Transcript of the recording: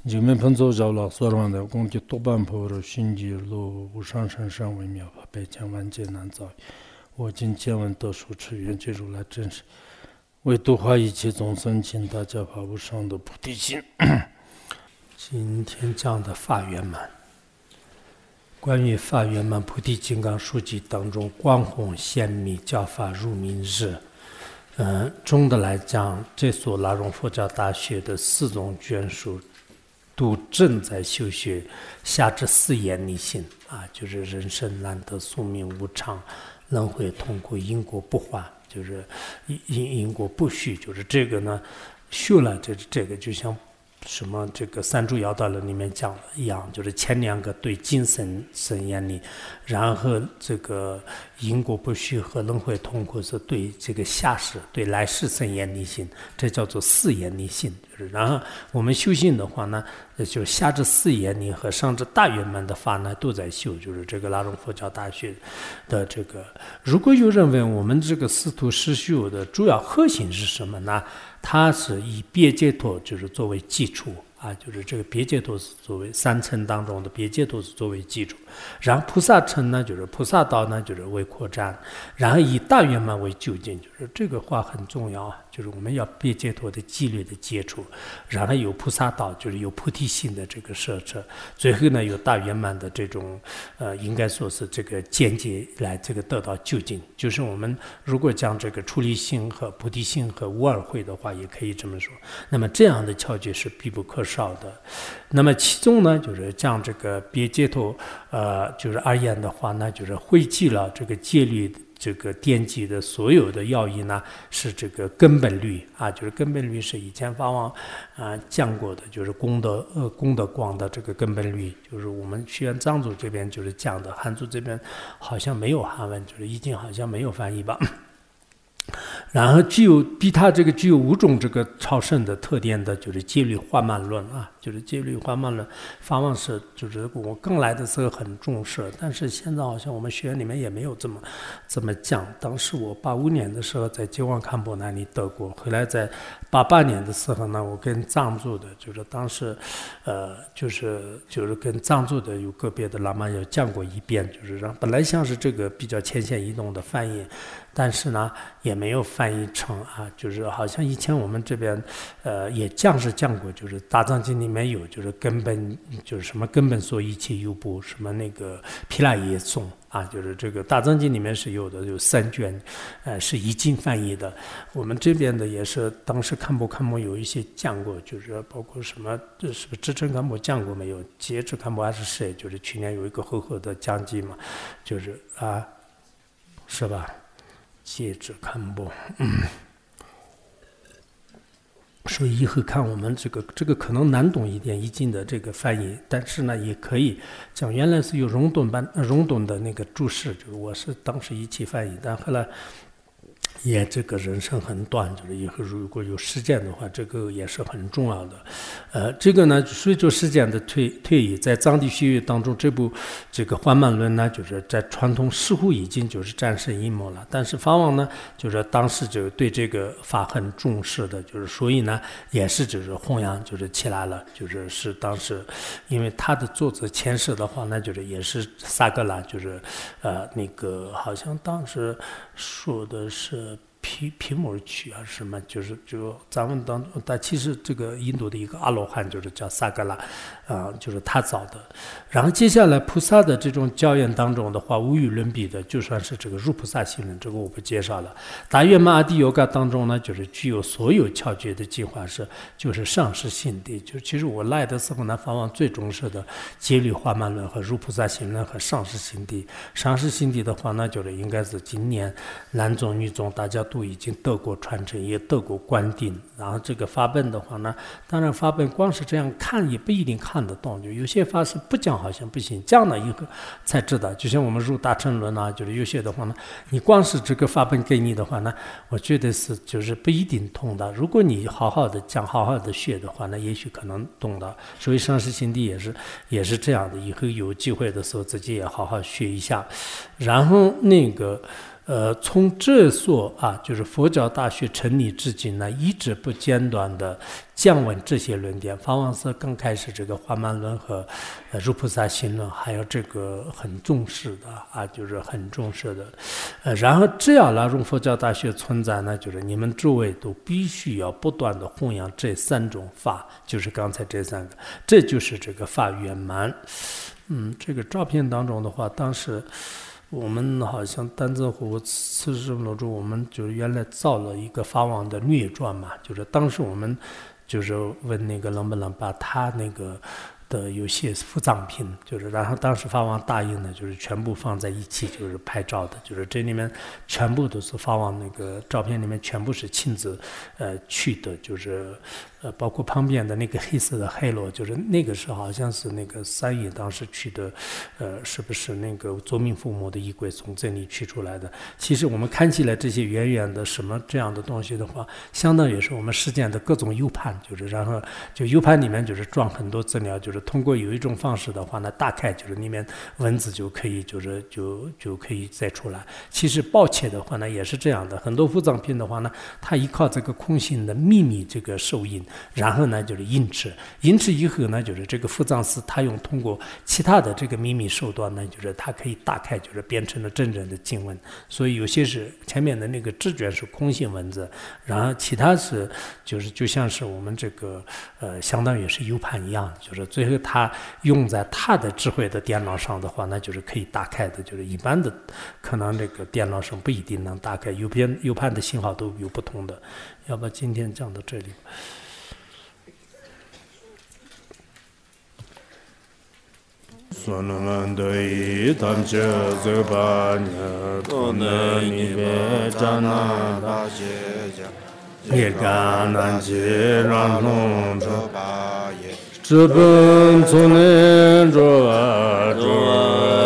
我今天晚上到处吃冤家路难走我今天晚到处吃冤家路难走我多花一切总算请大家把我伤的不对劲今天讲的法院嘛关于法圆满菩提金刚书记当中光弘显密教法入明日，嗯，总的来讲，这所拉荣佛教大学的四种卷书都正在修学下至四言逆心啊，就是人生难得宿命无常，轮回痛苦因果不还，就是因因因果不续，就是这个呢，修了这这个就像。什么这个三柱要道论里面讲的一样，就是前两个对精神生眼力，然后这个因果不虚和轮回痛苦是对这个下世对来世生眼力性，这叫做四眼力性。然后我们修行的话呢，就下至四眼力和上至大圆满的法呢都在修，就是这个拉隆佛教大学的这个。如果有认为我们这个四徒师修的主要核心是什么呢？它是以别解脱就是作为基础啊，就是这个别解脱是作为三层当中的别解脱是作为基础，然后菩萨层呢就是菩萨道呢就是为扩展，然后以大圆满为究竟，就是这个话很重要啊，就是我们要别解脱的纪律的接触，然后有菩萨道就是有菩提心的这个设置，最后呢有大圆满的这种呃应该说是这个间接来这个得到究竟，就是我们如果将这个出离心和菩提心和无二会的话。也可以这么说，那么这样的窍诀是必不可少的。那么其中呢，就是像这个别解脱，呃，就是而言的话呢，就是汇集了这个戒律这个奠基的所有的要义呢，是这个根本律啊，就是根本律是以前法王啊讲过的，就是功德呃功德光的这个根本律，就是我们学院藏族这边就是讲的，汉族这边好像没有汉文，就是已经好像没有翻译吧。然后具有比他这个具有五种这个超胜的特点的，就是戒律缓慢论啊，就是戒律缓慢论。法王是就是我刚来的时候很重视，但是现在好像我们学院里面也没有这么这么讲。当时我八五年的时候在吉王堪布那里得过，后来在八八年的时候呢，我跟藏族的，就是当时，呃，就是就是跟藏族的有个别的喇嘛有讲过一遍，就是让本来像是这个比较浅显易懂的翻译。但是呢，也没有翻译成啊，就是好像以前我们这边，呃，也讲是讲过，就是大藏经里面有，就是根本就是什么根本说一切有部，什么那个毗拉耶颂啊，就是这个大藏经里面是有的，有三卷，呃，是已经翻译的。我们这边的也是，当时看不看不有一些讲过，就是包括什么，这是不是支撑看不讲过没有？截止看不还是谁？就是去年有一个厚厚的讲记嘛，就是啊，是吧？戒指看不，嗯，所以以后看我们这个这个可能难懂一点易经的这个翻译，但是呢也可以讲原来是有溶洞版溶洞的那个注释，就是我是当时一起翻译，但后来。也这个人生很短，就是以后如果有时间的话，这个也是很重要的。呃，这个呢，随着时间的推推移，在藏地学院当中，这部这个《缓慢论》呢，就是在传统似乎已经就是战胜阴谋了。但是法王呢，就是当时就对这个法很重视的，就是所以呢，也是就是弘扬就是起来了，就是是当时，因为他的作者前世的话呢，就是也是萨格拉，就是呃那个好像当时说的是。皮皮摩曲啊什么，就是就咱们当中，但其实这个印度的一个阿罗汉就是叫萨格拉，啊，就是他造的。然后接下来菩萨的这种教言当中的话，无与伦比的，就算是这个入菩萨行论，这个我不介绍了。大圆满阿底尤嘎当中呢，就是具有所有窍诀的计划是，就是上师心地。就其实我来的时候呢，法王最重视的戒律华曼论和入菩萨行论和上师心地。上师心地的话，那就是应该是今年男众女众大家。都已经得过传承，也得过官定。然后这个法本的话呢，当然法本光是这样看也不一定看得懂，就有些法师不讲好像不行，讲了以后才知道。就像我们入大乘论啊，就是有些的话呢，你光是这个法本给你的话呢，我觉得是就是不一定通的。如果你好好的讲，好好的学的话，那也许可能懂的。所以上师心地也是也是这样的，以后有机会的时候自己也好好学一下，然后那个。呃，从这所啊，就是佛教大学成立至今呢，一直不间断的降温这些论点。法王寺刚开始这个华曼论和呃如菩萨行论，还有这个很重视的啊，就是很重视的。呃，然后只要拉荣佛教大学存在呢，就是你们诸位都必须要不断的弘扬这三种法，就是刚才这三个，这就是这个法圆满。嗯，这个照片当中的话，当时。我们好像丹泽湖四十楼中，我们就是原来造了一个法王的虐传嘛，就是当时我们就是问那个能不能把他那个的有些副葬品，就是然后当时法王答应的，就是全部放在一起，就是拍照的，就是这里面全部都是法王那个照片里面全部是亲自呃去的，就是。呃，包括旁边的那个黑色的海螺，就是那个是好像是那个三爷当时取的，呃，是不是那个卓明父母的衣柜从这里取出来的？其实我们看起来这些远远的什么这样的东西的话，相当于是我们实践的各种 U 盘，就是然后就 U 盘里面就是装很多资料，就是通过有一种方式的话呢，打开就是里面文字就可以就是就就可以再出来。其实抱歉的话呢，也是这样的，很多副葬品的话呢，它依靠这个空性的秘密这个手印。然后呢，就是印制，印制以后呢，就是这个复藏师他用通过其他的这个秘密手段呢，就是他可以打开，就是变成了真正的经文。所以有些是前面的那个纸卷是空性文字，然后其他是就是就像是我们这个呃，相当于是 U 盘一样，就是最后他用在他的智慧的电脑上的话，那就是可以打开的。就是一般的可能这个电脑上不一定能打开，U 盘 U 盘的信号都有不同的。要不今天讲到这里。sunmandoyi tamche zubanya tona nipe chana dashi ja nirka nanchi ranglong chobaye chubun tsunin choba choba